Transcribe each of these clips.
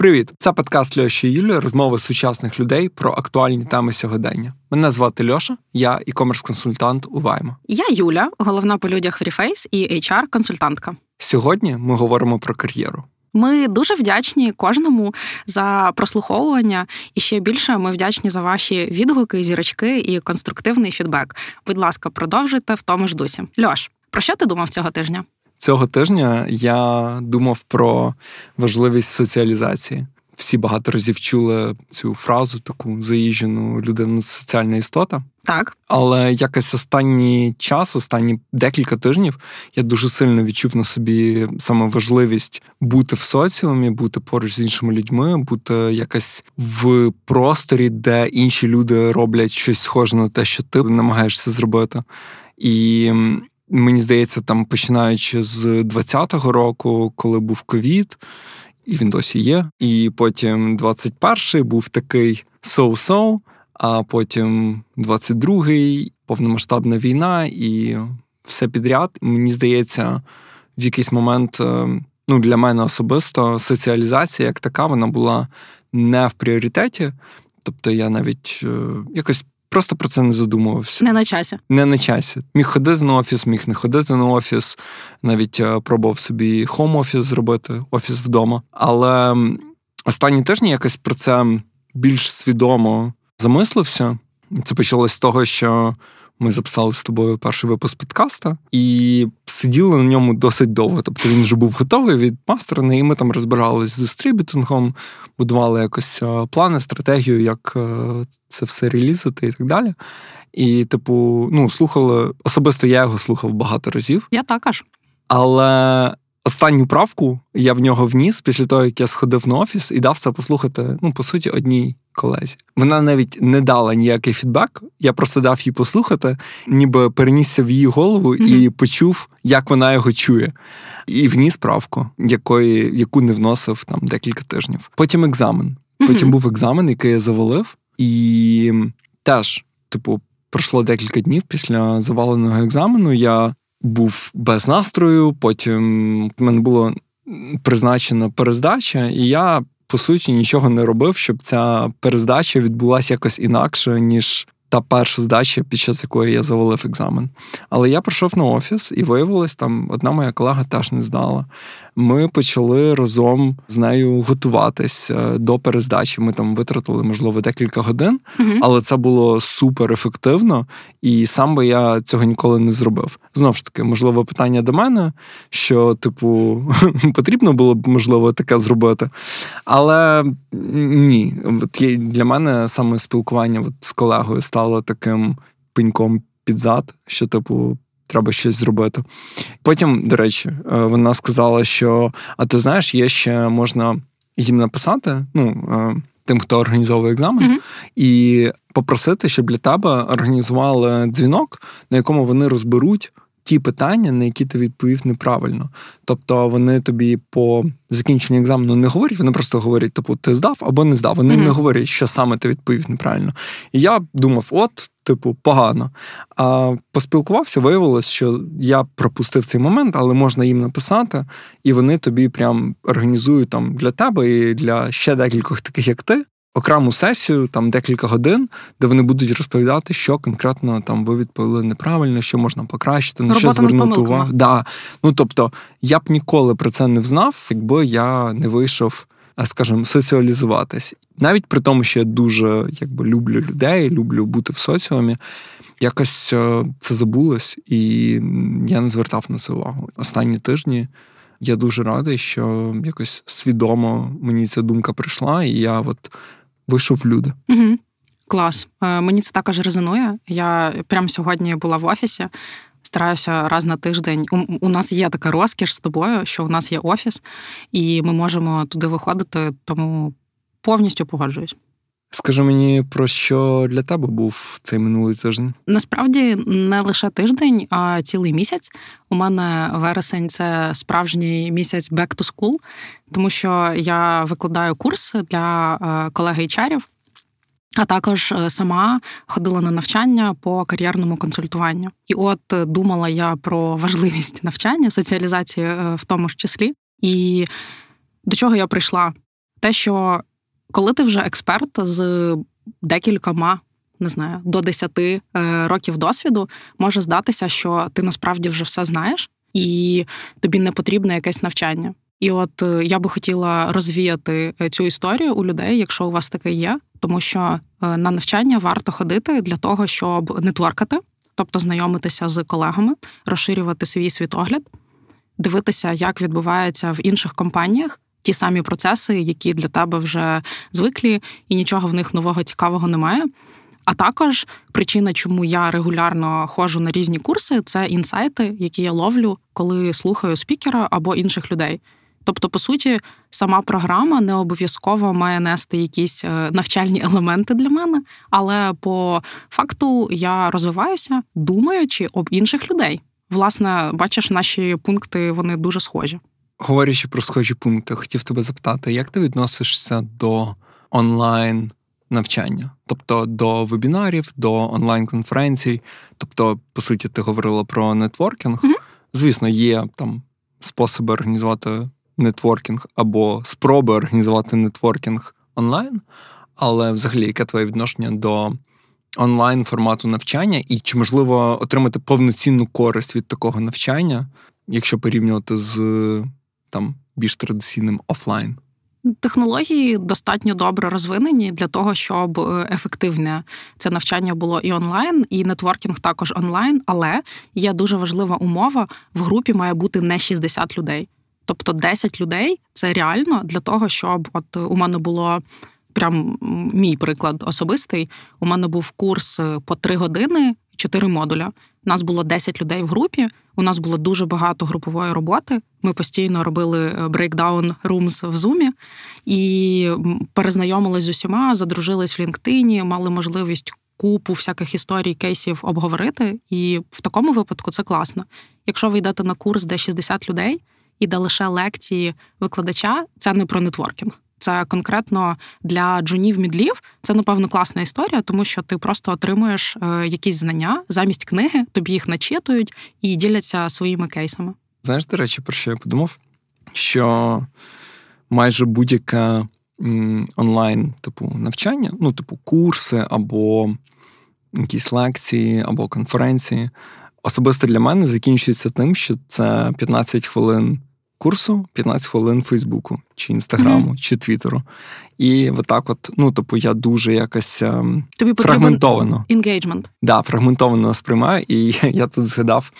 Привіт, це подкаст Льоші і Юлі, розмови сучасних людей про актуальні теми сьогодення. Мене звати Льоша, я e-commerce консультант у Vaimo. Я Юля, головна по людях в Reface і HR-консультантка. Сьогодні ми говоримо про кар'єру. Ми дуже вдячні кожному за прослуховування, і ще більше ми вдячні за ваші відгуки, зірочки і конструктивний фідбек. Будь ласка, продовжуйте в тому ж дусі. Льош, про що ти думав цього тижня? Цього тижня я думав про важливість соціалізації. Всі багато разів чули цю фразу, таку заїжджену людина соціальна істота. Так. Але якось останній час, останні декілька тижнів, я дуже сильно відчув на собі саме важливість бути в соціумі, бути поруч з іншими людьми, бути якось в просторі, де інші люди роблять щось схоже на те, що ти намагаєшся зробити. І мені здається, там починаючи з 20-го року, коли був ковід, і він досі є. І потім 21-й був такий соу-соу, а потім 22-й повномасштабна війна і все підряд. Мені здається, в якийсь момент. Е, ну, для мене особисто соціалізація як така, вона була не в пріоритеті. Тобто я навіть е, якось Просто про це не задумувався. Не на часі. Не на часі. Міг ходити на офіс, міг не ходити на офіс, навіть е, пробував собі хом-офіс зробити, офіс вдома. Але останні тижні якось про це більш свідомо замислився. Це почалось з того, що ми записали з тобою перший випуск підкаста і сиділи на ньому досить довго. Тобто він вже був готовий від відмастерний, і ми там розбиралися з дистриб'ютингом, будували якось е, плани, стратегію, як е, це все релізити і так далі. І, типу, ну, слухали, особисто я його слухав багато разів. Я також. Але останню правку я в нього вніс після того, як я сходив на офіс і дав це послухати, ну, по суті, одній колезі. Вона навіть не дала ніякий фідбек. Я просто дав їй послухати, ніби перенісся в її голову mm-hmm. і почув, як вона його чує. І вніс правку, якої, яку не вносив там декілька тижнів. Потім екзамен. Потім mm-hmm. був екзамен, який я завалив, і теж, типу, пройшло декілька днів після заваленого екзамену. Я був без настрою. Потім в мене було призначена перездача, і я по суті нічого не робив, щоб ця перездача відбулася якось інакше, ніж та перша здача, під час якої я завалив екзамен. Але я прийшов на офіс, і виявилось, там одна моя колега теж не здала. Ми почали разом з нею готуватись е, до перездачі. Ми там витратили, можливо, декілька годин, угу. але це було супер ефективно, і сам би я цього ніколи не зробив. Знову ж таки, можливо, питання до мене, що, типу, потрібно було б, можливо, таке зробити. Але ні, для мене саме спілкування з колегою стало таким пеньком під зад, що, типу, треба щось зробити. Потім, до речі, е, вона сказала, що а ти знаєш, є ще можна їм написати, ну, е, тим, хто організовує екзамен, mm-hmm. і попросити, щоб для тебе організували дзвінок, на якому вони розберуть ті питання, на які ти відповів неправильно. Тобто вони тобі по закінченню екзамену не говорять, вони просто говорять, типу, ти здав або не здав. Вони mm-hmm. не говорять, що саме ти відповів неправильно. І я думав, от, типу, погано. А поспілкувався, виявилось, що я пропустив цей момент, але можна їм написати, і вони тобі прям організують там для тебе і для ще декількох таких, як ти окрему сесію, там декілька годин, де вони будуть розповідати, що конкретно там ви відповіли неправильно, що можна покращити, на що звернути увагу. Да. Ну тобто, я б ніколи про це не взнав, якби я не вийшов, скажімо, соціалізуватись. Навіть при тому, що я дуже якби люблю людей, люблю бути в соціумі. Якось е, це забулось, і я не звертав на це увагу. Останні тижні я дуже радий, що якось свідомо мені ця думка прийшла, і я от вийшов в люди. Угу. Клас. Е, мені це також резонує. Я прямо сьогодні була в офісі. Стараюся раз на тиждень. У, у нас є така розкіш з тобою, що у нас є офіс, і ми можемо туди виходити, тому повністю погоджуюсь. Скажи мені, про що для тебе був цей минулий тиждень? Насправді не лише тиждень, а цілий місяць. У мене вересень це справжній місяць back to school, тому що я викладаю курс для е, колеги HR, а також е, сама ходила на навчання по кар'єрному консультуванню. І от е, думала я про важливість навчання, соціалізації в тому ж числі. І до чого я прийшла? те, що коли ти вже експерт з декількома. Не знаю, до 10 е, років досвіду може здатися, що ти насправді вже все знаєш, і тобі не потрібне якесь навчання. І от е, я би хотіла розвіяти е, цю історію у людей, якщо у вас таке є, тому що на навчання варто ходити для того, щоб нетворкати, тобто знайомитися з колегами, розширювати свій світогляд, дивитися, як відбувається в інших компаніях ті самі процеси, які для тебе вже звиклі, і нічого в них нового цікавого немає. А також причина, чому я регулярно ходжу на різні курси, це інсайти, які я ловлю, коли слухаю спікера або інших людей. Тобто, по суті, сама програма не обов'язково має нести якісь е, навчальні елементи для мене, але по факту я розвиваюся, думаючи об інших людей. Власне, бачиш, наші пункти вони дуже схожі. Говорячи про схожі пункти, хотів тебе запитати, як ти відносишся до онлайн навчання, тобто до вебінарів, до онлайн-конференцій. Тобто, по суті, ти говорила про нетворкінг. Mm-hmm. Звісно, є там способи організувати нетворкінг або спроби організувати нетворкінг онлайн. Але взагалі, яке твоє відношення до онлайн формату навчання, і чи можливо отримати повноцінну користь від такого навчання, якщо порівнювати з там більш традиційним офлайн? Технології достатньо добре розвинені для того, щоб е, ефективне це навчання було і онлайн, і нетворкінг також онлайн. Але є дуже важлива умова: в групі має бути не 60 людей. Тобто 10 людей це реально для того, щоб от у мене було прям мій приклад особистий. У мене був курс е, по 3 години, 4 модуля. Нас було 10 людей в групі. У нас було дуже багато групової роботи. Ми постійно робили breakout rooms в Zoom і перезнайомились з усіма, задружились в LinkedIn, мали можливість купу всяких історій, кейсів обговорити. І в такому випадку це класно. Якщо ви йдете на курс, де 60 людей і де лише лекції викладача, це не про нетворкінг. Це конкретно для джунів мідлів. Це напевно класна історія, тому що ти просто отримуєш е, якісь знання замість книги, тобі їх начитують і діляться своїми кейсами. Знаєш, до речі, про що я подумав? Що майже будь-яке онлайн типу навчання, ну, типу, курси або якісь лекції, або конференції, особисто для мене закінчується тим, що це 15 хвилин курсу 15 хвилин Фейсбуку, чи Інстаграму, mm-hmm. чи Твіттеру. І отак, от, ну, типу, я дуже якось ем, Тобі фрагментовано. Engagement. Да, фрагментовано сприймаю. І я тут згадав,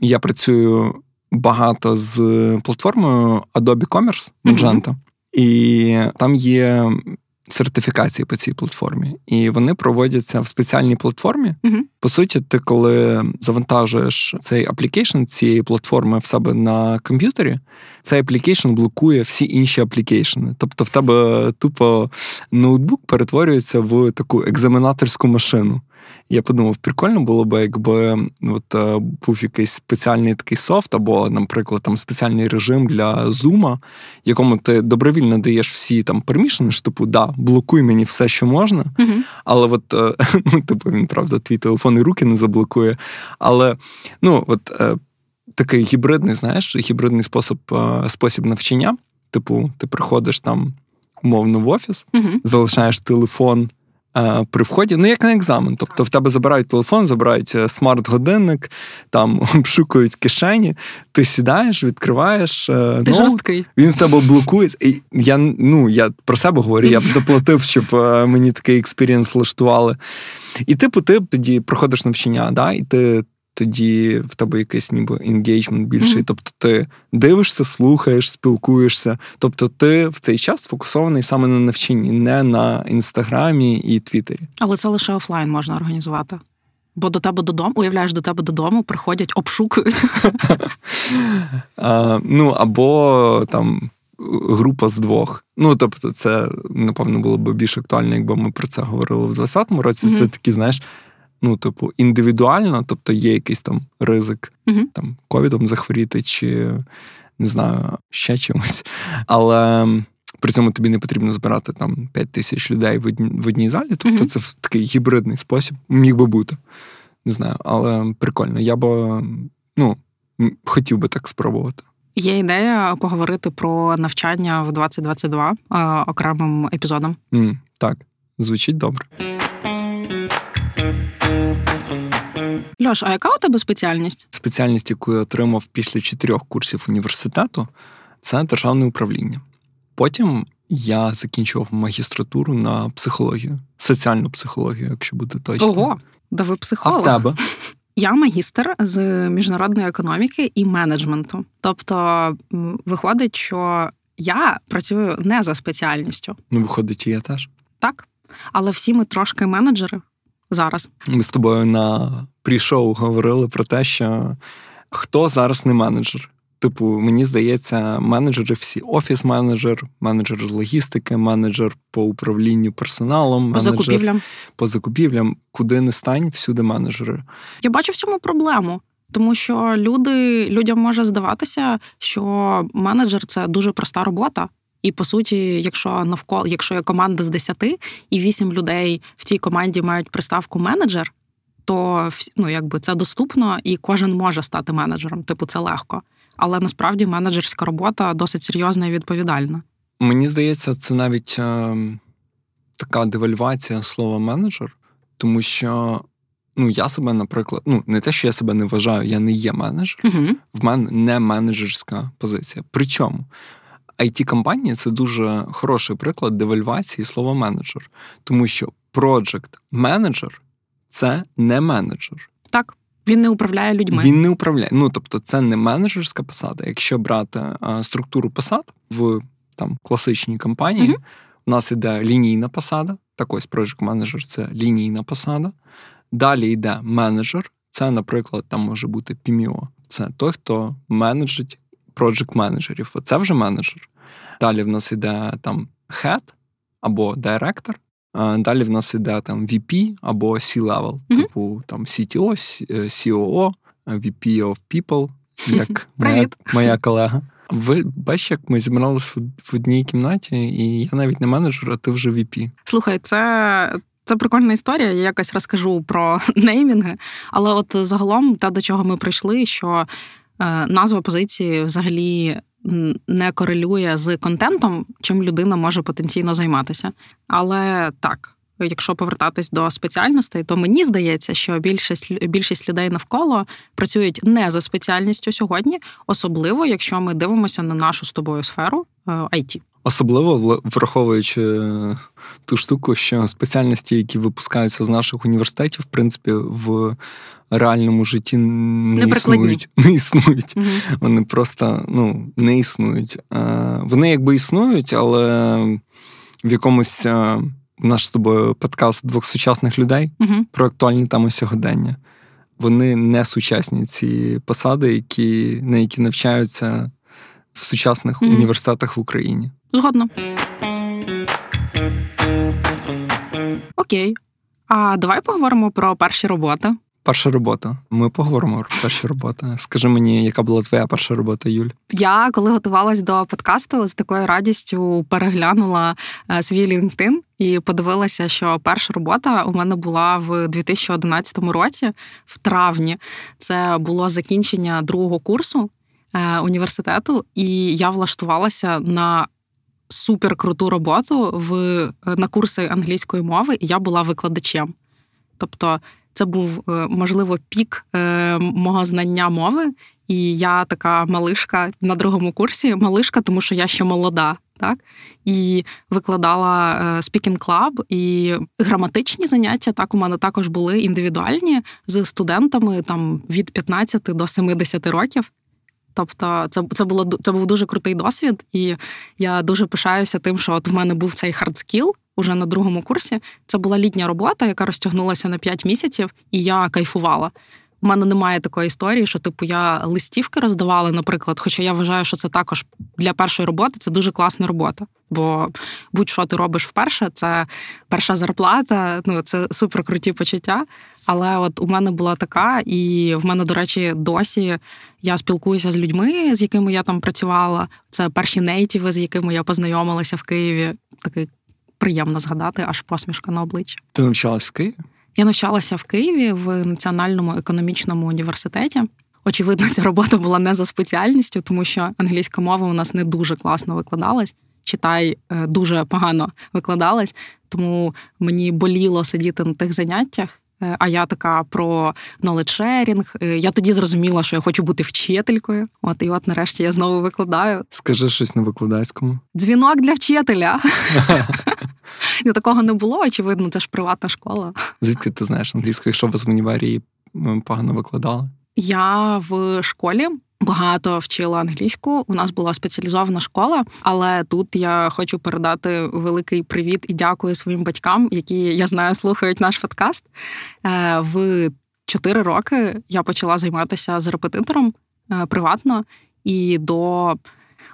я працюю багато з платформою Adobe Commerce Magento, mm-hmm. і там є сертифікації по цій платформі, і вони проводяться в спеціальній платформі. uh По суті, ти коли завантажуєш цей application цієї платформи в себе на комп'ютері, цей application блокує всі інші application и. Тобто, в тебе тупо ноутбук перетворюється в таку екзаменаторську машину. Я подумав, прикольно було б, якби от, е, був якийсь спеціальний такий софт, або, наприклад, там спеціальний режим для зума, якому ти добровільно даєш всі там permission и, що типу, да, блокуй мені все, що можна. uh Але от, е, ну, типу, він правда, твій телефон і руки не заблокує. Але ну, от е, такий гібридний, знаєш, гібридний спосіб спосіб навчання. Типу, ти приходиш там умовно в офіс, uh залишаєш телефон. Е, при вході, ну як на екзамен. Тобто в тебе забирають телефон, забирають е, смарт-годинник, там обшукують кишені, ти сідаєш, відкриваєш. Ти ну, жорсткий. Він в тебе блокує. І Я ну, я про себе говорю, я б заплатив, щоб мені такий experience влаштували. І типу, ти тоді проходиш навчання, да, і ти тоді в тебе якийсь ніби інгейджмент більший. Mm-hmm. Тобто ти дивишся, слухаєш, спілкуєшся. Тобто, ти в цей час сфокусований саме на навчанні, не на інстаграмі і Твіттері. Але це лише офлайн можна організувати. Бо до тебе додому, уявляєш, до тебе додому приходять, обшукують. А, Ну або там група з двох. Ну тобто, це напевно було б більш актуально, якби ми про це говорили в 2020 році. Mm-hmm. Це такі, знаєш ну, типу, індивідуально, тобто є якийсь там ризик uh там ковідом захворіти, чи не знаю, ще чимось. Але при цьому тобі не потрібно збирати там 5 тисяч людей в одній, в одній залі. Тобто uh це такий гібридний спосіб, міг би бути. Не знаю, але прикольно. Я б ну, хотів би так спробувати. Є ідея поговорити про навчання в 2022 е, окремим епізодом. Mm, так, звучить добре. Льош, а яка у тебе спеціальність? Спеціальність, яку я отримав після чотирьох курсів університету, це державне управління. Потім я закінчував магістратуру на психологію, соціальну психологію, якщо бути точно. Ого, да ви психолог. А в тебе? Я магістр з міжнародної економіки і менеджменту. Тобто, виходить, що я працюю не за спеціальністю. Ну, виходить, і я теж. Так. Але всі ми трошки менеджери зараз. Ми з тобою на прі-шоу говорили про те, що хто зараз не менеджер. Типу, мені здається, менеджери всі офіс-менеджер, менеджер з логістики, менеджер по управлінню персоналом, по закупівлям. По закупівлям, куди не стань, всюди менеджери. Я бачу в цьому проблему. Тому що люди людям може здаватися, що менеджер це дуже проста робота. І по суті, якщо навколо, якщо є команда з 10 і 8 людей в цій команді мають приставку менеджер, то ну, якби це доступно і кожен може стати менеджером. Типу, це легко але насправді менеджерська робота досить серйозна і відповідальна. Мені здається, це навіть е, така девальвація слова менеджер, тому що ну, я себе, наприклад, ну не те, що я себе не вважаю, я не є менеджер. Угу. В мене не менеджерська позиція. Причому it компанії це дуже хороший приклад девальвації слова менеджер, тому що project менеджер це не менеджер. Так. Він не управляє людьми. Він не управляє. Ну тобто, це не менеджерська посада. Якщо брати а, структуру посад в там класичній компанії, uh у нас іде лінійна посада. Так ось project менеджер це лінійна посада. Далі йде менеджер. Це, наприклад, там може бути PMO. Це той, хто менеджить project менеджерів. Це вже менеджер. Далі в нас іде там head або директор. Далі в нас іде там VP або C-level, mm-hmm. типу там CTO, COO, VP of People, як моя, моя колега. Ви бачите, як ми зібралися в одній кімнаті, і я навіть не менеджер, а ти вже VP. Слухай, це. Це прикольна історія, я якось розкажу про неймінги. Але от загалом, те, до чого ми прийшли, що е, назва позиції взагалі не корелює з контентом, чим людина може потенційно займатися. Але так. Якщо повертатись до спеціальностей, то мені здається, що більшість більшість людей навколо працюють не за спеціальністю сьогодні, особливо якщо ми дивимося на нашу з тобою сферу IT. Особливо враховуючи ту штуку, що спеціальності, які випускаються з наших університетів, в принципі, в реальному житті не, не існують. Не існують. Угу. Вони просто ну, не існують. Вони якби існують, але в якомусь наш з тобою подкаст двох сучасних людей угу. про актуальні теми сьогодення. Вони не сучасні ці посади, які, на які навчаються в сучасних угу. університетах в Україні. Згодно. Окей. А давай поговоримо про перші роботи. Перша робота. Ми поговоримо про перші роботи. Скажи мені, яка була твоя перша робота, Юль? Я коли готувалась до подкасту, з такою радістю переглянула е, свій LinkedIn і подивилася, що перша робота у мене була в 2011 році, в травні. Це було закінчення другого курсу е, університету, і я влаштувалася на суперкруту роботу в на курси англійської мови, і я була викладачем. Тобто це був, е, можливо, пік е, мого знання мови. І я така малишка на другому курсі, малишка, тому що я ще молода, так і викладала Speaking Club, і граматичні заняття так у мене також були індивідуальні з студентами там від 15 до 70 років. Тобто, це це було це був дуже крутий досвід, і я дуже пишаюся тим, що от в мене був цей hard skill уже на другому курсі. Це була літня робота, яка розтягнулася на 5 місяців, і я кайфувала. У мене немає такої історії, що типу я листівки роздавала, наприклад. Хоча я вважаю, що це також для першої роботи це дуже класна робота. Бо будь-що ти робиш вперше, це перша зарплата, ну це супер круті почуття. Але от у мене була така, і в мене, до речі, досі я спілкуюся з людьми, з якими я там працювала. Це перші нейтіви, з якими я познайомилася в Києві. Такий приємно згадати, аж посмішка на обличчі. Ти навчалась в Києві? Я навчалася в Києві в Національному економічному університеті. Очевидно, ця робота була не за спеціальністю, тому що англійська мова у нас не дуже класно викладалась. Читай е, дуже погано викладалась, тому мені боліло сидіти на тих заняттях. Е, а я така про knowledge sharing. Е, Я тоді зрозуміла, що я хочу бути вчителькою. От і от нарешті я знову викладаю. Скажи щось на викладацькому. Дзвінок для вчителя. Ну, Такого не було, очевидно, це ж приватна школа. Звідки ти знаєш англійську, якщо вас в універі погано викладали? Я в школі багато вчила англійську. У нас була спеціалізована школа, але тут я хочу передати великий привіт і дякую своїм батькам, які я знаю слухають наш подкаст. Е, в чотири роки я почала займатися з репетитором е, приватно, і до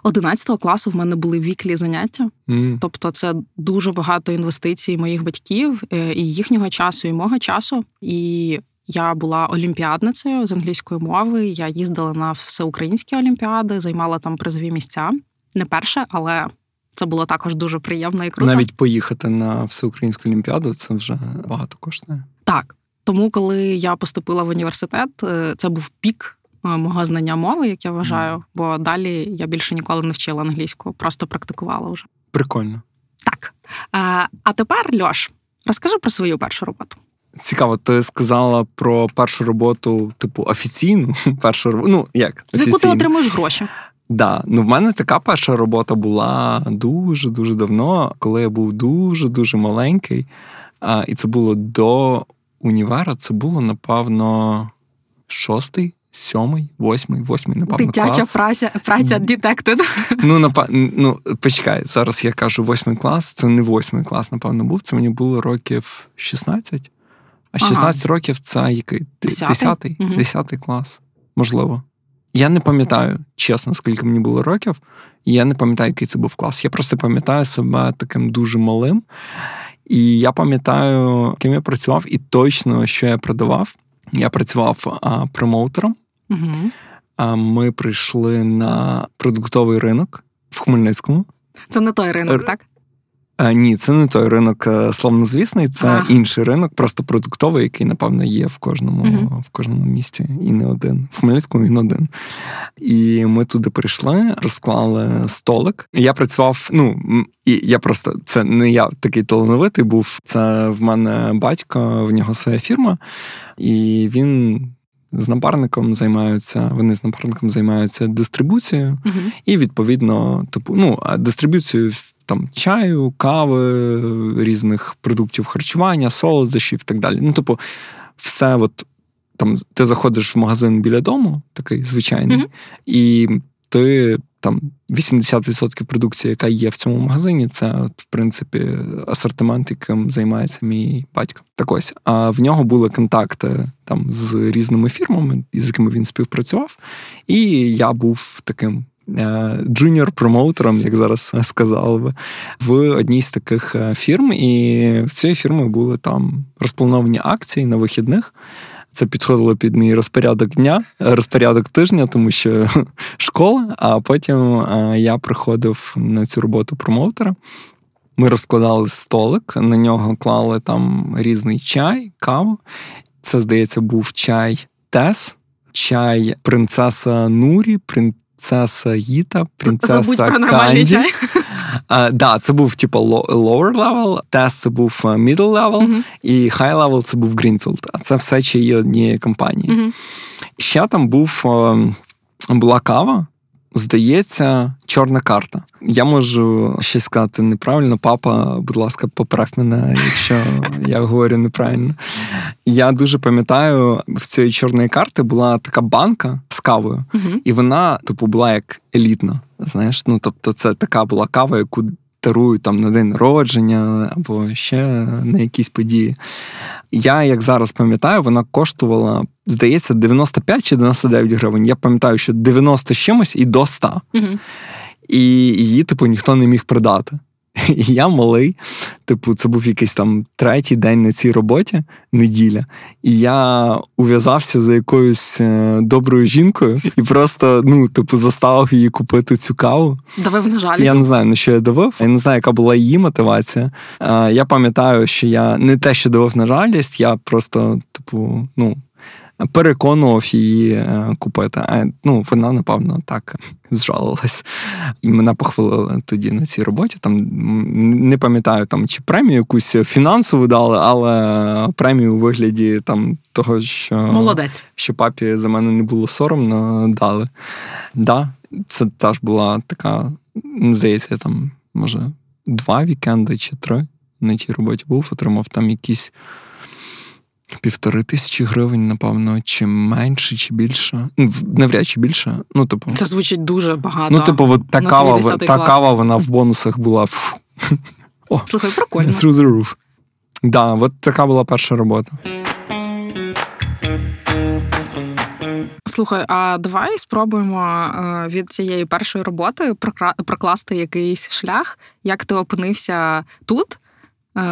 11 класу в мене були віклі заняття. Mm. Тобто, це дуже багато інвестицій моїх батьків е, і їхнього часу, і мого часу. І я була олімпіадницею з англійської мови. Я їздила на всеукраїнські олімпіади, займала там призові місця. Не перше, але це було також дуже приємно і круто. Навіть поїхати на всеукраїнську олімпіаду це вже багато коштує. Так. Тому, коли я поступила в університет, е, це був пік е, мого знання мови, як я вважаю, mm. бо далі я більше ніколи не вчила англійську, просто практикувала вже. Прикольно. Так. Е, а тепер, Льош, розкажи про свою першу роботу. Цікаво, ти сказала про першу роботу, типу, офіційну першу роботу. Ну, як? За яку ти отримуєш гроші? Да, ну в мене така перша робота була дуже дуже давно, коли я був дуже дуже маленький. А, І це було до універа. Це було напевно шостий, сьомий, восьмий, восьмий, напевно. Дитяча праця праця дітектед. Ну, напа... ну, почекай, зараз я кажу восьмий клас. Це не восьмий клас, напевно, був. Це мені було років 16. А 16 ага. років це який? Десятий? Десятий клас, можливо. Я не пам'ятаю, чесно, скільки мені було років. Я не пам'ятаю, який це був клас. Я просто пам'ятаю себе таким дуже малим. І я пам'ятаю, ким я працював, і точно, що я продавав. Я працював а, промоутером. Угу. А Ми прийшли на продуктовий ринок в Хмельницькому. Це не той ринок, Р... так? А, Ні, це не той ринок е, славнозвісний, це а. інший ринок, просто продуктовий, який, напевно, є в кожному uh в кожному місті, і не один. В Хмельницькому він один. І ми туди прийшли, розклали столик. Я працював, ну і я просто це не я такий талановитий був. Це в мене батько, в нього своя фірма, і він. З напарником займаються, вони з напарником займаються дистрибуцією, uh-huh. і відповідно, типу, ну дистрибуцією там чаю, кави, різних продуктів харчування, солодощів і так далі. Ну, типу, все, от там ти заходиш в магазин біля дому, такий звичайний, mm-hmm. і ти там 80% продукції, яка є в цьому магазині, це от, в принципі асортимент, яким займається мій батько. Так ось, а в нього були контакти там з різними фірмами, з якими він співпрацював, і я був таким junior промоутером, як зараз сказали би, в одній з таких е, фірм. І в цієї фірми були там розплановані акції на вихідних. Це підходило під мій розпорядок дня, розпорядок тижня, тому що школа. А потім е, я приходив на цю роботу промоутера. Ми розкладали столик, на нього клали там різний чай, каву. Це, здається, був чай Тес, чай принцеса Нурі, принцеса Їта, принцеса Забудь про нормальний чай. А, да, це був типу lower level, тест це був е, middle level, uh-huh. і high level це був Greenfield. А це все ще є однієї компанії. Uh-huh. Ще там був ем, була кава, Здається, чорна карта. Я можу щось сказати неправильно. Папа, будь ласка, поправ мене, якщо я говорю неправильно. Я дуже пам'ятаю, в цієї чорної карти була така банка з кавою, і вона, типу, була як елітна. Знаєш, ну тобто, це така була кава, яку дарують там на день народження або ще на якісь події. Я, як зараз пам'ятаю, вона коштувала, здається, 95 чи 99 гривень. Я пам'ятаю, що 90 з чимось і до 100. Угу. І її, типу, ніхто не міг продати. І я малий, типу, це був якийсь там третій день на цій роботі, неділя, і я ув'язався за якоюсь е, доброю жінкою і просто, ну, типу, заставив її купити цю каву. Давив на жалість? Я не знаю, на що я давив. Я не знаю, яка була її мотивація. Я пам'ятаю, що я не те, що давив на жалість, я просто, типу, ну. Переконував її е, купити. А ну, вона, напевно, так зжалилась. І мене похвалили тоді на цій роботі. Там не пам'ятаю, там чи премію якусь фінансову дали, але премію у вигляді там того, що Молодець. що папі за мене не було соромно, дали. Да, Це теж була така, здається, там, може, два вікенди чи три на тій роботі був, отримав там якісь півтори тисячі гривень, напевно, чи менше, чи більше. Ну, навряд чи більше. Ну, типу, Це звучить дуже багато. Ну, типу, от та кава, та кава, вона в бонусах була. О, Слухай, прикольно. Through the roof. Да, от така була перша робота. Слухай, а давай спробуємо е, від цієї першої роботи прокласти якийсь шлях, як ти опинився тут,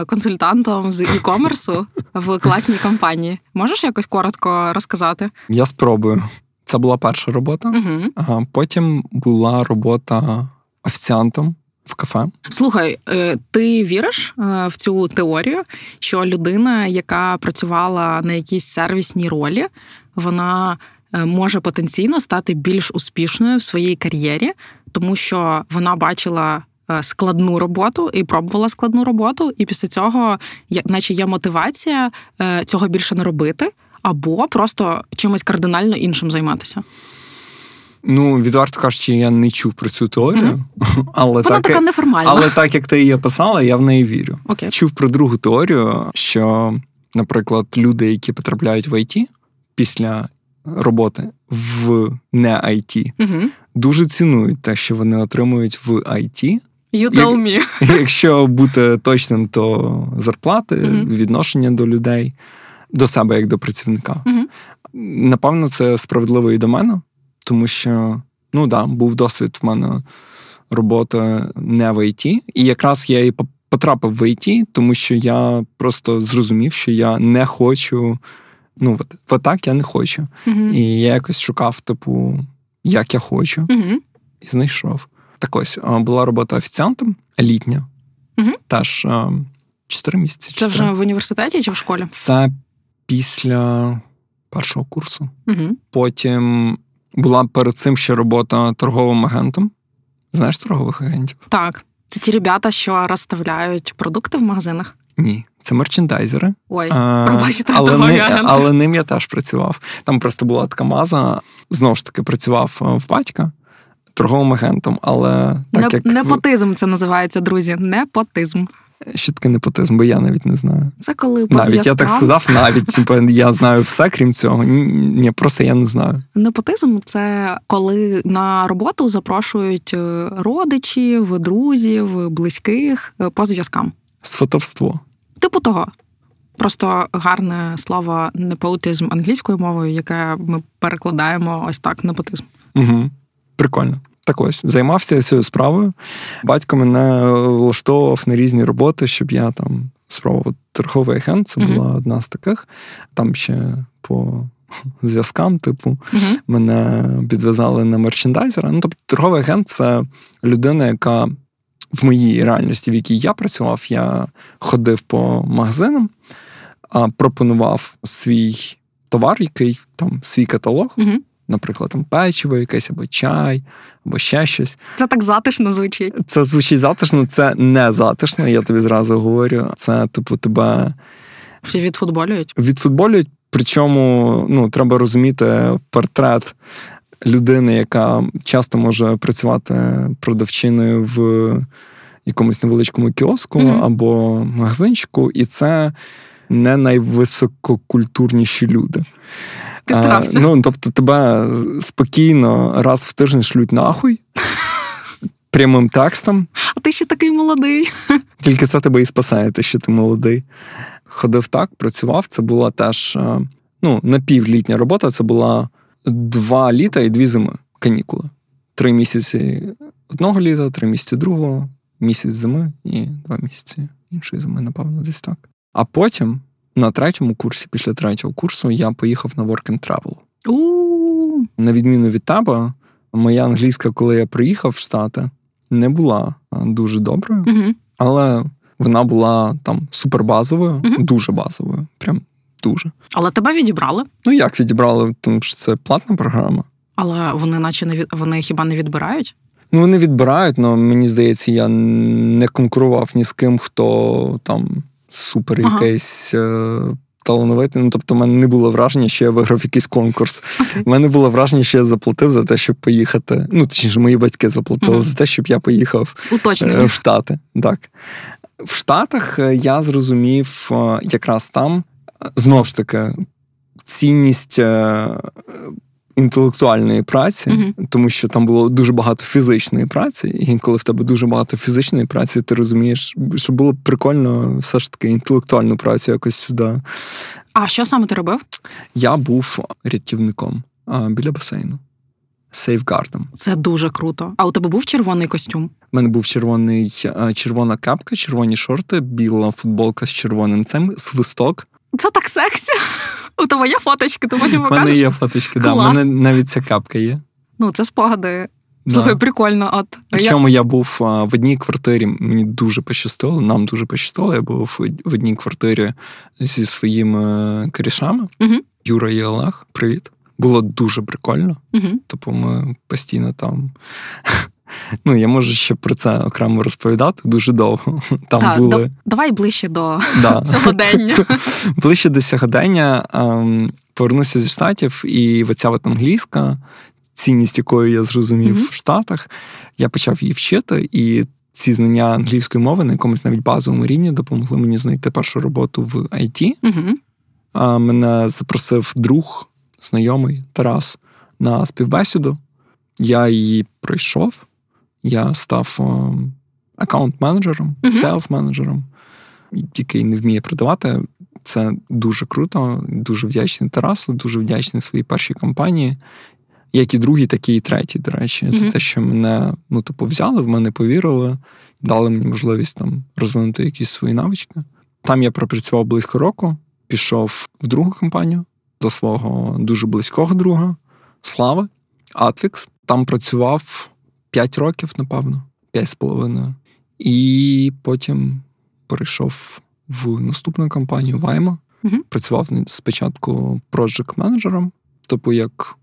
консультантом з e-комерсу в класній компанії. Можеш якось коротко розказати? Я спробую. Це була перша робота. Угу. А Потім була робота офіціантом в кафе. Слухай, е, ти віриш е, в цю теорію, що людина, яка працювала на якійсь сервісній ролі, вона може потенційно стати більш успішною в своїй кар'єрі, тому що вона бачила Е, складну роботу і пробувала складну роботу, і після цього, наче є мотивація е, цього більше не робити, або просто чимось кардинально іншим займатися. Ну, відверто кажучи, я не чув про цю теорію, mm-hmm. але Вона так, така неформальна. Але так як ти її описала, я в неї вірю. Okay. Чув про другу теорію, що, наприклад, люди, які потрапляють в ІТ після роботи в не IT, mm-hmm. дуже цінують те, що вони отримують в IT, You tell me. Якщо бути точним, то зарплати, uh-huh. відношення до людей, до себе як до працівника. Uh-huh. Напевно, це справедливо і до мене, тому що ну да, був досвід в мене роботи не в ІТ, і якраз я і потрапив в ІТ, тому що я просто зрозумів, що я не хочу. Ну, от, от так я не хочу. Uh-huh. І я якось шукав, типу, як я хочу, і знайшов. Так ось була робота офіціантом літня, угу. теж чотири місяці. Це вже в університеті чи в школі? Це після першого курсу. Угу. Потім була перед цим ще робота торговим агентом. Знаєш торгових агентів? Так. Це ті ребята, що розставляють продукти в магазинах. Ні, це мерчендайзери. Ой, пробачте, але, ни, але ним я теж працював. Там просто була така маза. Знову ж таки, працював в батька торговим агентом, але так Не, як... непотизм це називається, друзі. Непотизм. Що таке непотизм, бо я навіть не знаю. Це коли по навіть зв'язкам... я так сказав, навіть типу, я знаю все, крім цього. Ні, просто я не знаю. Непотизм це коли на роботу запрошують е, родичів, друзів, близьких е, по зв'язкам. Сфотовство. Типу того. Просто гарне слово непотизм англійською мовою, яке ми перекладаємо ось так: непотизм. Угу. Прикольно. Так ось займався цією справою. Батько мене влаштовував на різні роботи, щоб я там спробував торговий агент. Це була uh-huh. одна з таких. Там ще по зв'язкам, типу, uh-huh. мене підв'язали на мерчендайзера. Ну, тобто, торговий агент це людина, яка в моїй реальності, в якій я працював, я ходив по магазинам, пропонував свій товар, який там свій каталог. Uh-huh наприклад, там печиво, якесь або чай, або ще щось. Це так затишно звучить. Це звучить затишно, це не затишно, я тобі зразу говорю. Це, типу, тебе всі відфутболюють? Відфутболюють, причому ну, треба розуміти портрет людини, яка часто може працювати продавчиною в якомусь невеличкому кіоску mm-hmm. або магазинчику, і це не найвисококультурніші люди. Ти старався. А, ну, тобто, тебе спокійно раз в тиждень шлють нахуй. Прямим текстом. А ти ще такий молодий. Тільки це тебе і спасає, те, що ти молодий. Ходив так, працював. Це була теж ну, напівлітня робота. Це була два літа і дві зими канікули. Три місяці одного літа, три місяці другого, місяць зими і два місяці іншої зими, напевно, десь так. А потім на третьому курсі, після третього курсу, я поїхав на Work and Travel. У-у-у. На відміну від тебе, моя англійська, коли я приїхав в Штати, не була дуже доброю, uh-huh. але вона була там супербазовою, uh-huh. дуже базовою. Прям дуже. Але тебе відібрали? Ну як відібрали, тому що це платна програма. Але вони, наче не від... вони хіба не відбирають? Ну, вони відбирають, але мені здається, я не конкурував ні з ким, хто там супер ага. якийсь е, талановитий. Ну, тобто, в мене не було враження, що я виграв якийсь конкурс. У мене було враження, що я заплатив за те, щоб поїхати. Ну, точніше, мої батьки заплатили ага. за те, щоб я поїхав Уточнення. в Штати. Так. В Штатах е, я зрозумів е, якраз там знову ж таки цінність інтелектуальної праці, uh-huh. тому що там було дуже багато фізичної праці, і коли в тебе дуже багато фізичної праці, ти розумієш, що було б прикольно все ж таки інтелектуальну працю якось сюди. А що саме ти робив? Я був рятівником а, біля басейну. Сейфгардом. Це дуже круто. А у тебе був червоний костюм? У мене був червоний, червона капка, червоні шорти, біла футболка з червоним цим, свисток. Це так сексі. У тебе є фоточки, ти потім покажеш? У мене є фоточки, да. У мене навіть ця капка є. Ну, це спогади. Слухай, да. прикольно. От. Причому я... я був в одній квартирі, мені дуже пощастило, нам дуже пощастило. Я був в одній квартирі зі своїми корішами. Угу. Юра і Олег, привіт. Було дуже прикольно. Угу. Тобто ми постійно там Ну, я можу ще про це окремо розповідати дуже довго. Там так, були... Давай ближче до да. сьогодення. Ближче до сьогодення ем, повернуся зі штатів, і оця от англійська, цінність якої я зрозумів mm-hmm. в Штатах, я почав її вчити, і ці знання англійської мови на якомусь навіть базовому рівні допомогли мені знайти першу роботу в IT. Mm-hmm. А, Мене запросив друг, знайомий Тарас на співбесіду. Я її пройшов я став аккаунт-менеджером, селс-менеджером, який не вміє продавати. Це дуже круто, дуже вдячний Тарасу, дуже вдячний своїй першій компанії, як і другій, так і третій, до речі, mm-hmm. за те, що мене ну, типу, взяли, в мене повірили, дали мені можливість там розвинути якісь свої навички. Там я пропрацював близько року, пішов в другу компанію до свого дуже близького друга Слави Атвікс. Там працював 5 років, напевно, 5 з половиною. І потім перейшов в наступну компанію Вайма. uh Працював спочатку проджект менеджером тобто, як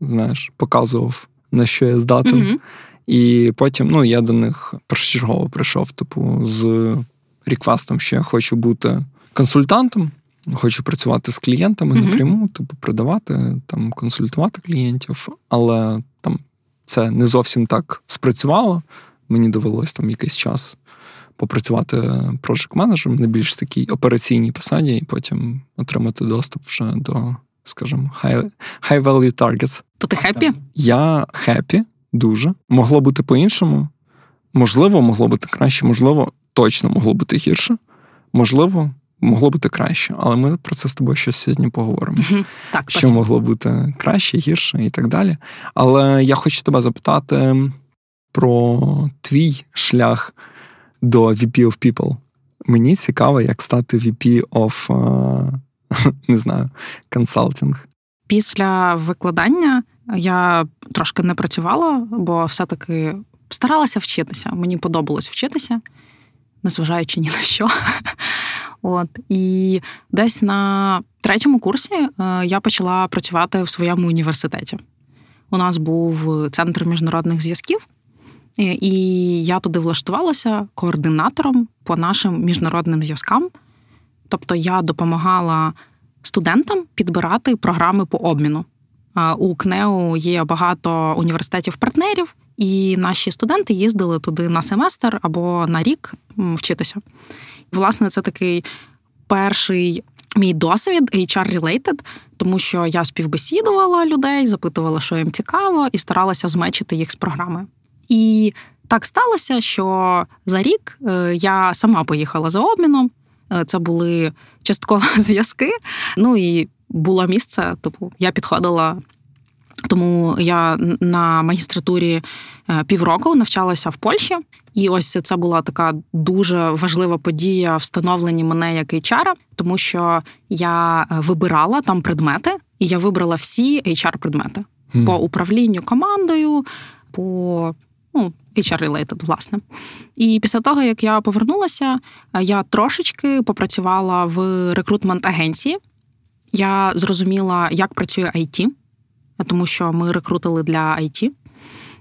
знаєш, показував, на що я здатен. uh І потім ну, я до них першочергово прийшов, типу, з реквестом, що я хочу бути консультантом. Хочу працювати з клієнтами uh напряму, типу продавати, там консультувати клієнтів, але там це не зовсім так спрацювало. Мені довелось там якийсь час попрацювати project менеджером на більш такій операційній посаді, і потім отримати доступ вже до, скажімо, high, high value targets. То ти happy? Я happy, дуже. Могло бути по-іншому. Можливо, могло бути краще, можливо, точно могло бути гірше. Можливо, могло бути краще, але ми про це з тобою щось сьогодні поговоримо. Так, Що точно. могло бути краще, гірше і так далі. Але я хочу тебе запитати про твій шлях до VP of People. Мені цікаво, як стати VP of, не знаю, консалтинг. Після викладання я трошки не працювала, бо все-таки старалася вчитися. Мені подобалось вчитися, незважаючи ні на що. От і десь на третьому курсі е, я почала працювати в своєму університеті. У нас був центр міжнародних зв'язків, і я туди влаштувалася координатором по нашим міжнародним зв'язкам. Тобто я допомагала студентам підбирати програми по обміну. У КНЕУ є багато університетів-партнерів, і наші студенти їздили туди на семестр або на рік вчитися. Власне, це такий перший мій досвід HR-related, тому що я співбесідувала людей, запитувала, що їм цікаво, і старалася змечити їх з програми. І так сталося, що за рік е, я сама поїхала за обміном. Е, це були частково зв'язки. Ну і було місце, типу, я підходила. Тому я на магістратурі е, півроку навчалася в Польщі, і ось це була така дуже важлива подія встановлення мене як HR, тому що я е, вибирала там предмети, і я вибрала всі HR-предмети mm. по управлінню командою, по ну, HR-related, власне. І після того, як я повернулася, я трошечки попрацювала в рекрутмент агенції. Я зрозуміла, як працює IT, тому що ми рекрутили для IT.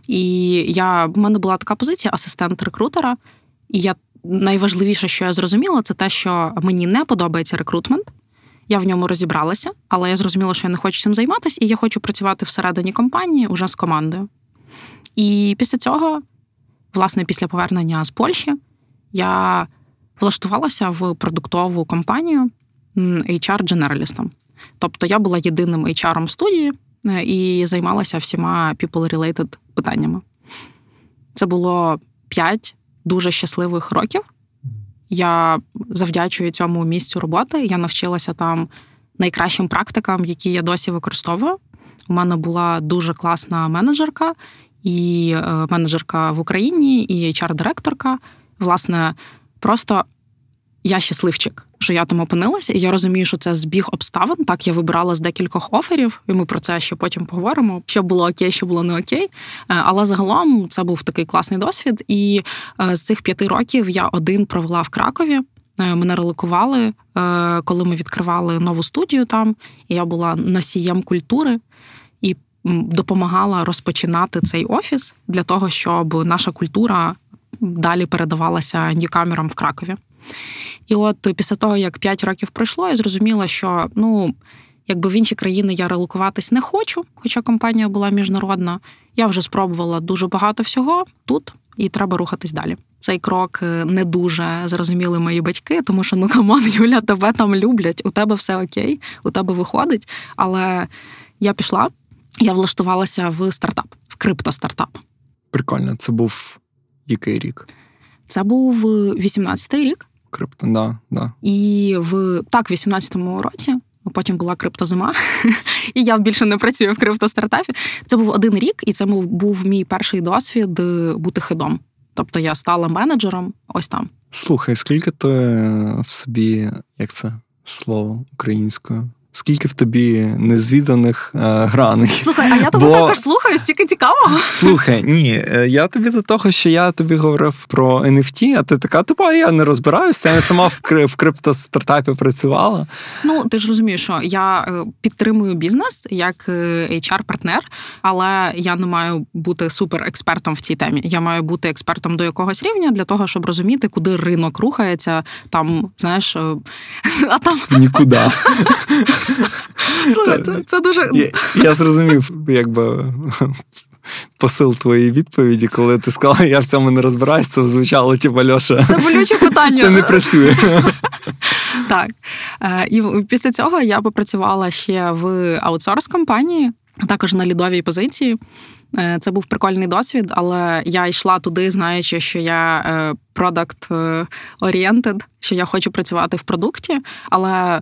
І я, в мене була така позиція асистент рекрутера. І я найважливіше, що я зрозуміла, це те, що мені не подобається рекрутмент. Я в ньому розібралася, але я зрозуміла, що я не хочу цим займатися, і я хочу працювати всередині компанії уже з командою. І після цього, власне, після повернення з Польщі, я влаштувалася в продуктову компанію HR-дженералістом. Тобто я була єдиним HR в студії і займалася всіма people-related питаннями. Це було п'ять дуже щасливих років. Я завдячую цьому місцю роботи. Я навчилася там найкращим практикам, які я досі використовую. У мене була дуже класна менеджерка, і е, менеджерка в Україні, і HR-директорка. Власне, просто я щасливчик, що я там опинилася, і я розумію, що це збіг обставин. Так, я вибирала з декількох оферів, і ми про це ще потім поговоримо. Що було окей, що було не окей. Е, але загалом це був такий класний досвід. І е, з цих п'яти років я один провела в Кракові. Е, мене релокували, коли ми відкривали нову студію там. і Я була носієм культури і допомагала розпочинати цей офіс для того, щоб наша культура далі передавалася ньюкамерам в Кракові. І от після того, як 5 років пройшло, я зрозуміла, що ну. Якби в інші країни я релокуватись не хочу, хоча компанія була міжнародна. Я вже спробувала дуже багато всього тут, і треба рухатись далі. Цей крок е, не дуже зрозуміли мої батьки, тому що ну come on, Юля, тебе там люблять, у тебе все окей, у тебе виходить. Але я пішла, я влаштувалася в стартап, в криптостартап. Прикольно, це був який рік? Це був 18-й рік крипто, да, да. І в так, в 18-му році. Потім була криптозима, і я більше не працюю в криптостартапі. Це був один рік, і це був мій перший досвід е, бути хидом. Тобто я стала менеджером ось там. Слухай, скільки ти в собі, як це слово українською? Скільки в тобі незвіданих е, граней. Слухай, а я тебе Бо... також слухаю, стільки цікаво. Слухай, ні, е, я тобі до того, що я тобі говорив про NFT, а ти така, типа, я не розбираюся, я сама в, крип, в криптостартапі працювала. Ну, ти ж розумієш, що я е, підтримую бізнес як HR-партнер, е, але я не маю бути суперекспертом в цій темі. Я маю бути експертом до якогось рівня для того, щоб розуміти, куди ринок рухається. Там, знаєш, а там нікуди. Слухай, це, це дуже. Я, я зрозумів, якби. Посил твоєї відповіді, коли ти сказала, я в цьому не розбираюся, це звучало типу, Льоша. Це болюче питання. Це не працює. Так. Е, і після цього я попрацювала ще в аутсорс компанії, також на лідовій позиції. Е, це був прикольний досвід, але я йшла туди, знаючи, що я продакт орієнтед, що я хочу працювати в продукті. Але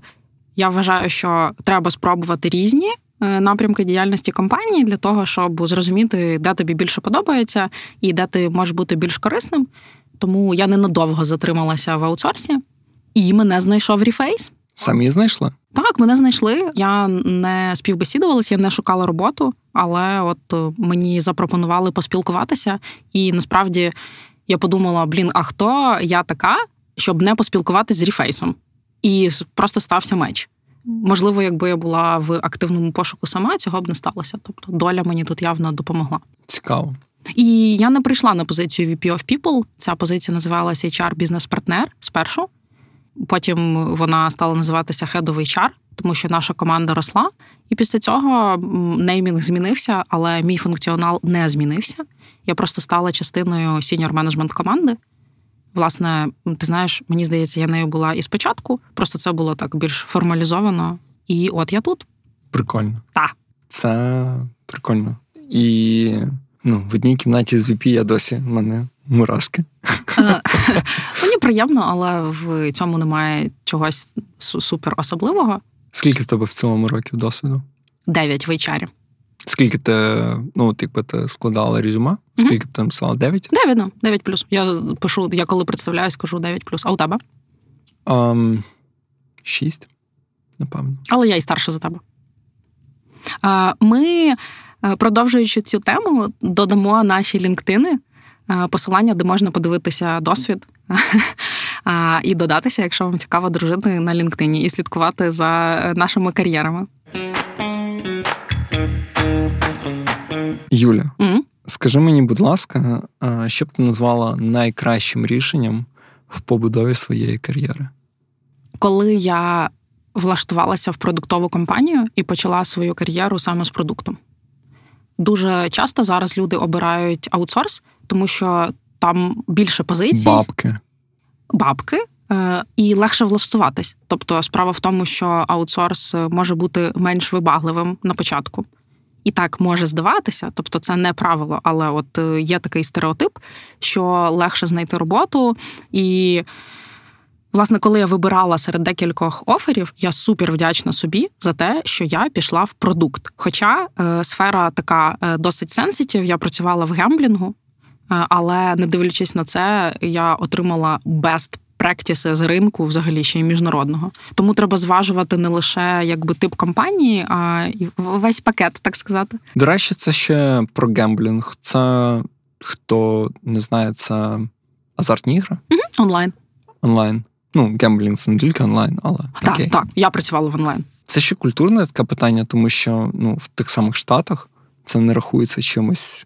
я вважаю, що треба спробувати різні е, напрямки діяльності компанії для того, щоб зрозуміти, де тобі більше подобається і де ти можеш бути більш корисним. Тому я ненадовго затрималася в аутсорсі, і мене знайшов Reface. Самі знайшли? Так, мене знайшли. Я не співбесідувалася, я не шукала роботу, але от е, мені запропонували поспілкуватися, і насправді я подумала: блін, а хто я така, щоб не поспілкуватися з Reface 'ом? І просто стався match. Можливо, якби я була в активному пошуку сама, цього б не сталося. Тобто доля мені тут явно допомогла. Цікаво. І я не прийшла на позицію VP of People. Ця позиція називалася HR бізнес-партнер спершу. Потім вона стала називатися Head of HR, тому що наша команда росла. І після цього неймінг змінився, але мій функціонал не змінився. Я просто стала частиною senior management команди. Власне, ти знаєш, мені здається, я нею була і спочатку, просто це було так більш формалізовано. І от я тут. Прикольно. Так. Це прикольно. І ну, в одній кімнаті з VP я досі в мене мурашки. Е, мені приємно, але в цьому немає чогось супер особливого. Скільки з тебе в цілому років досвіду? Дев'ять в HR. Скільки ти, ну, якби ти складала резюме? Скільки ти написала? 9? 9, ну, 9 плюс. Я пишу, я коли представляюсь, кажу 9 плюс. А у тебе? Um, 6, напевно. Але я і старша за тебе. Ми, е, продовжуючи цю тему, додамо наші лінктини, е, посилання, де можна подивитися досвід. і додатися, якщо вам цікаво дружити на LinkedIn і слідкувати за нашими кар'єрами. Юля, mm? скажи мені, будь ласка, що б ти назвала найкращим рішенням в побудові своєї кар'єри? Коли я влаштувалася в продуктову компанію і почала свою кар'єру саме з продуктом. Дуже часто зараз люди обирають аутсорс, тому що там більше позицій. Бабки. Бабки. Е, і легше влаштуватись. Тобто, справа в тому, що аутсорс може бути менш вибагливим на початку. І так може здаватися, тобто це не правило, але от е, є такий стереотип, що легше знайти роботу і Власне, коли я вибирала серед декількох оферів, я супер вдячна собі за те, що я пішла в продукт. Хоча е, сфера така е, досить сенситів, я працювала в гемблінгу, е, але не дивлячись на це, я отримала best practices з ринку, взагалі ще й міжнародного. Тому треба зважувати не лише якби тип компанії, а й весь пакет, так сказати. До речі, це ще про гемблінг. Це хто не знає, це азартні ігри? Угу, онлайн. Онлайн. Ну, гемблінг це не тільки онлайн, але так, окей. так, я працювала в онлайн. Це ще культурне таке питання, тому що ну, в тих самих Штатах це не рахується чимось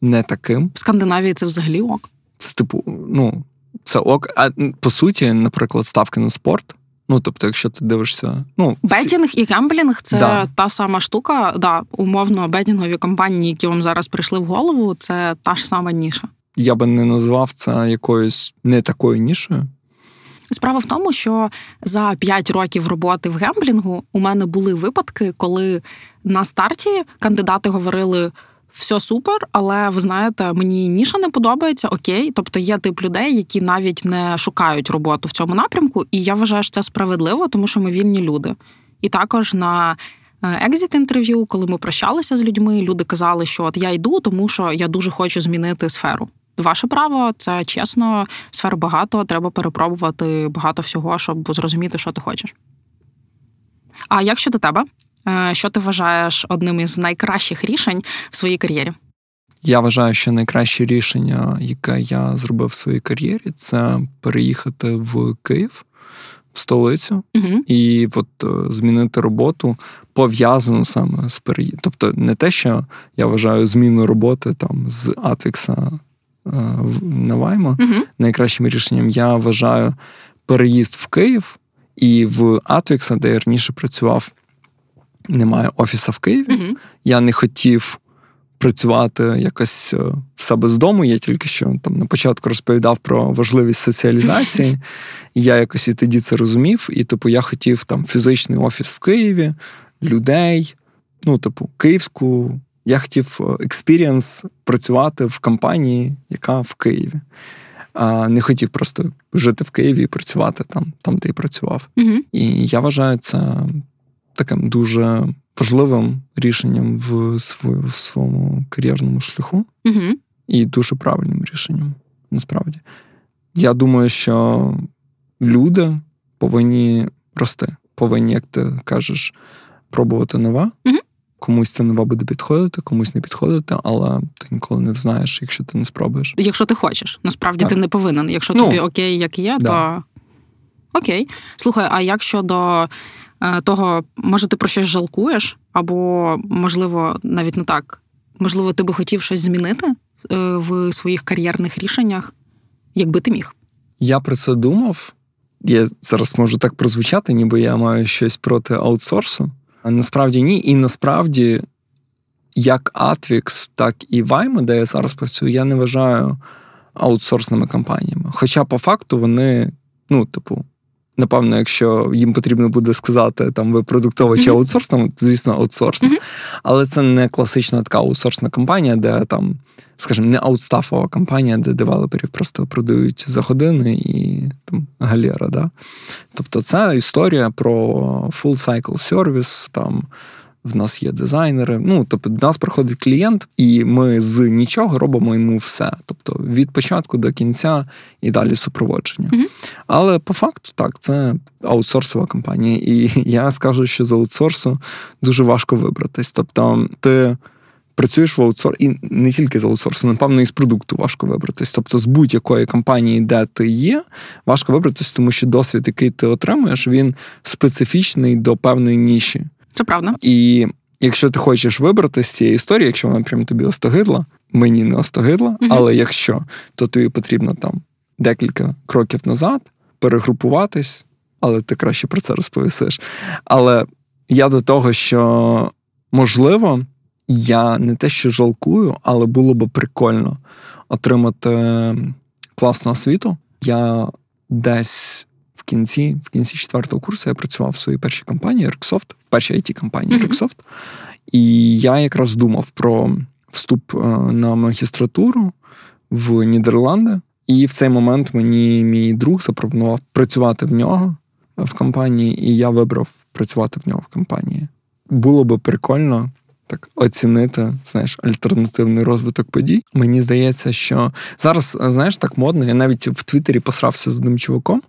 не таким. В Скандинавії це взагалі ок. Це типу, ну, це ок. А по суті, наприклад, ставки на спорт. Ну, тобто, якщо ти дивишся, ну бетінг і гемблінг це да. та сама штука. Да, умовно, бетінгові компанії, які вам зараз прийшли в голову, це та ж сама ніша. Я би не назвав це якоюсь не такою нішою. Справа в тому, що за 5 років роботи в гемблінгу у мене були випадки, коли на старті кандидати говорили. Все супер, але ви знаєте, мені ніша не подобається. Окей, тобто є тип людей, які навіть не шукають роботу в цьому напрямку, і я вважаю, що це справедливо, тому що ми вільні люди. І також на екзит інтерв'ю, коли ми прощалися з людьми, люди казали, що от я йду, тому що я дуже хочу змінити сферу. Ваше право, це чесно, сфер багато, треба перепробувати багато всього, щоб зрозуміти, що ти хочеш. А як щодо тебе, що ти вважаєш одним із найкращих рішень в своїй кар'єрі? Я вважаю, що найкраще рішення, яке я зробив в своїй кар'єрі, це переїхати в Київ, в столицю, угу. і от е, змінити роботу пов'язану саме з переїздом. Тобто не те, що я вважаю зміну роботи там з Атвікса Е, Навайма. Угу. Найкращим рішенням я вважаю переїзд в Київ і в Атвікса, де я раніше працював, немає офіса в Києві. Угу. Я не хотів працювати якось е, в себе з дому. Я тільки що там на початку розповідав про важливість соціалізації. Я якось і тоді це розумів. І, типу, я хотів там фізичний офіс в Києві, людей, ну, типу, київську я хотів experience працювати в компанії, яка в Києві. А Не хотів просто жити в Києві і працювати там, там де і працював. Угу. І я вважаю це таким дуже важливим рішенням в в своєму кар'єрному шляху угу. і дуже правильним рішенням. Насправді. Я думаю, що люди повинні рости, повинні, як ти кажеш, пробувати нове. Угу. Комусь це нова буде підходити, комусь не підходити, але ти ніколи не знаєш, якщо ти не спробуєш. Якщо ти хочеш, насправді так. ти не повинен. Якщо ну, тобі окей, як є, да. то окей. Слухай, а як щодо того, може, ти про щось жалкуєш, або, можливо, навіть не так, можливо, ти би хотів щось змінити е, в своїх кар'єрних рішеннях, якби ти міг? Я про це думав. Я зараз можу так прозвучати, ніби я маю щось проти аутсорсу. Насправді ні. І насправді, як Atvix, так і Вайма, де я зараз працюю, я не вважаю аутсорсними компаніями. Хоча, по факту, вони, ну, типу, напевно, якщо їм потрібно буде сказати, там ви продуктова чи аутсорсна, звісно, аутсорсна. Але це не класична така аутсорсна компанія, де там, скажімо, не аутстафова компанія, де девелоперів просто продають за години і там галера. Да? Тобто це історія про full cycle service, там в нас є дизайнери. Ну, тобто, до нас приходить клієнт, і ми з нічого робимо йому все. Тобто від початку до кінця і далі супроводження. Mm-hmm. Але по факту так, це аутсорсова компанія. І я скажу, що з аутсорсу дуже важко вибратись. Тобто, ти працюєш в аутсорс, і не тільки з аутсорсу, напевно, і з продукту важко вибратись. Тобто з будь-якої компанії, де ти є, важко вибратись, тому що досвід, який ти отримуєш, він специфічний до певної ніші. Це правда. І якщо ти хочеш вибрати з цієї історії, якщо вона прям тобі остогидла, мені не остогидла, uh але якщо, то тобі потрібно там декілька кроків назад перегрупуватись, але ти краще про це розповісиш. Але я до того, що можливо, я не те, що жалкую, але було би прикольно отримати класну освіту. Я десь в кінці, в кінці четвертого курсу я працював в своїй першій компанії Рексофт, в першій IT компанії Рексофт. І я якраз думав про вступ е, на магістратуру в Нідерланди. І в цей момент мені мій друг запропонував працювати в нього в компанії, і я вибрав працювати в нього в компанії. Було би прикольно так оцінити знаєш, альтернативний розвиток подій. Мені здається, що зараз, знаєш, так модно. Я навіть в Твіттері посрався з одним чуваком.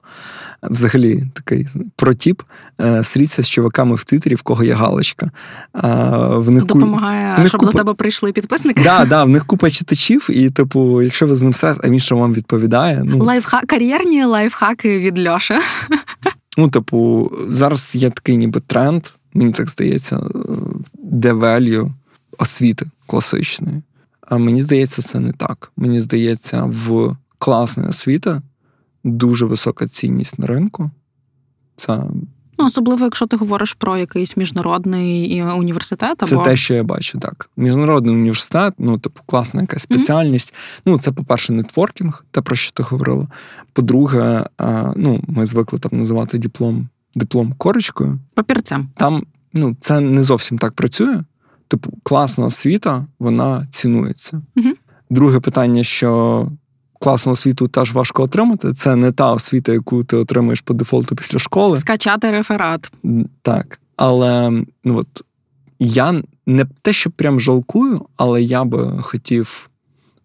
Взагалі, такий протіп е, сріться з чуваками в Твіттері, в кого є галочка. В них Допомагає, в них щоб купа... до тебе прийшли підписники. Да, да, в них купа читачів, і, типу, якщо ви з ним все, а він що вам відповідає. Ну... Лайфха... Кар'єрні лайфхаки від Льоши. Ну, типу, зараз є такий ніби тренд, мені так здається, де value освіти класичної. А мені здається, це не так. Мені здається, в класної освіти дуже висока цінність на ринку. Це Ну, особливо, якщо ти говориш про якийсь міжнародний університет. Або... Це те, що я бачу, так. Міжнародний університет, ну, типу, класна якась спеціальність. Mm-hmm. Ну, це, по-перше, нетворкінг, те, про що ти говорила. По-друге, ну, ми звикли там називати диплом диплом корочкою. Папірцем. Там ну, це не зовсім так працює. Типу, класна освіта, вона цінується. Угу. Друге питання, що класну освіту теж важко отримати. Це не та освіта, яку ти отримуєш по дефолту після школи. Скачати реферат. Так. Але ну от я не те, що прям жалкую, але я би хотів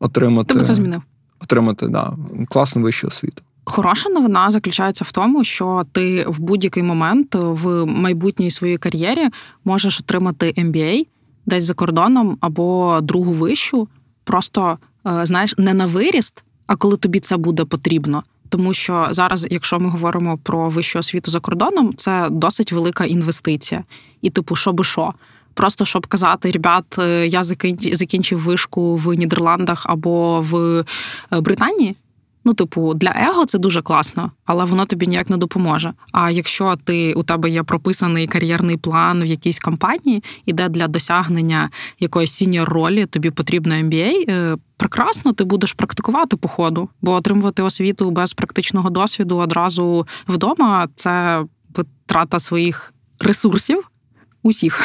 отримати. Ти би це змінив. Отримати да, класну вищу освіту. Хороша новина заключається в тому, що ти в будь-який момент в майбутній своїй кар'єрі можеш отримати MBA десь за кордоном або другу вищу, просто е, знаєш, не на виріст, а коли тобі це буде потрібно. Тому що зараз, якщо ми говоримо про вищу освіту за кордоном, це досить велика інвестиція. І, типу, що би що. Просто щоб казати, ребят, е, я закінчив вишку в Нідерландах або в е, Британії. Ну, типу, для его це дуже класно, але воно тобі ніяк не допоможе. А якщо ти у тебе є прописаний кар'єрний план в якійсь компанії, і де для досягнення якоїсь senior ролі тобі потрібно MBA, е, прекрасно ти будеш практикувати по ходу, бо отримувати освіту без практичного досвіду одразу вдома це витрата своїх ресурсів усіх.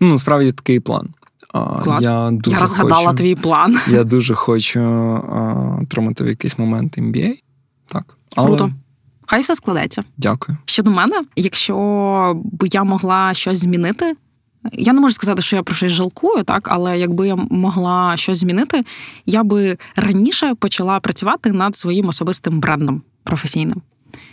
Ну, насправді такий план. Клас. Я дуже я розгадала хочу, твій план. Я дуже хочу отримати в якийсь момент MBA. Так. Але... Круто. Хай все складеться. Дякую. Щодо мене, якщо б я могла щось змінити, я не можу сказати, що я про щось жалкую, так, але якби я могла щось змінити, я би раніше почала працювати над своїм особистим брендом професійним.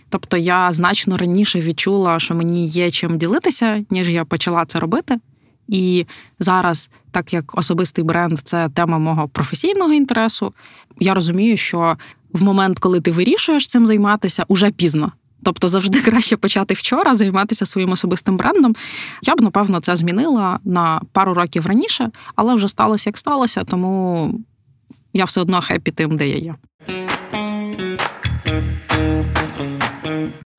Тобто я значно раніше відчула, що мені є чим ділитися, ніж я почала це робити. І зараз, так як особистий бренд це тема мого професійного інтересу, я розумію, що в момент, коли ти вирішуєш цим займатися, уже пізно. Тобто завжди краще почати вчора займатися своїм особистим брендом. Я б, напевно, це змінила на пару років раніше, але вже сталося як сталося, тому я все одно хеппі тим, де я є.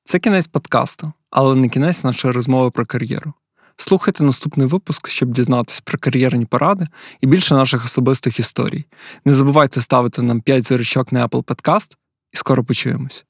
Це кінець подкасту, але не кінець нашої розмови про кар'єру. Слухайте наступний випуск, щоб дізнатися про кар'єрні поради і більше наших особистих історій. Не забувайте ставити нам 5 зірочок на Apple Podcast і скоро почуємось.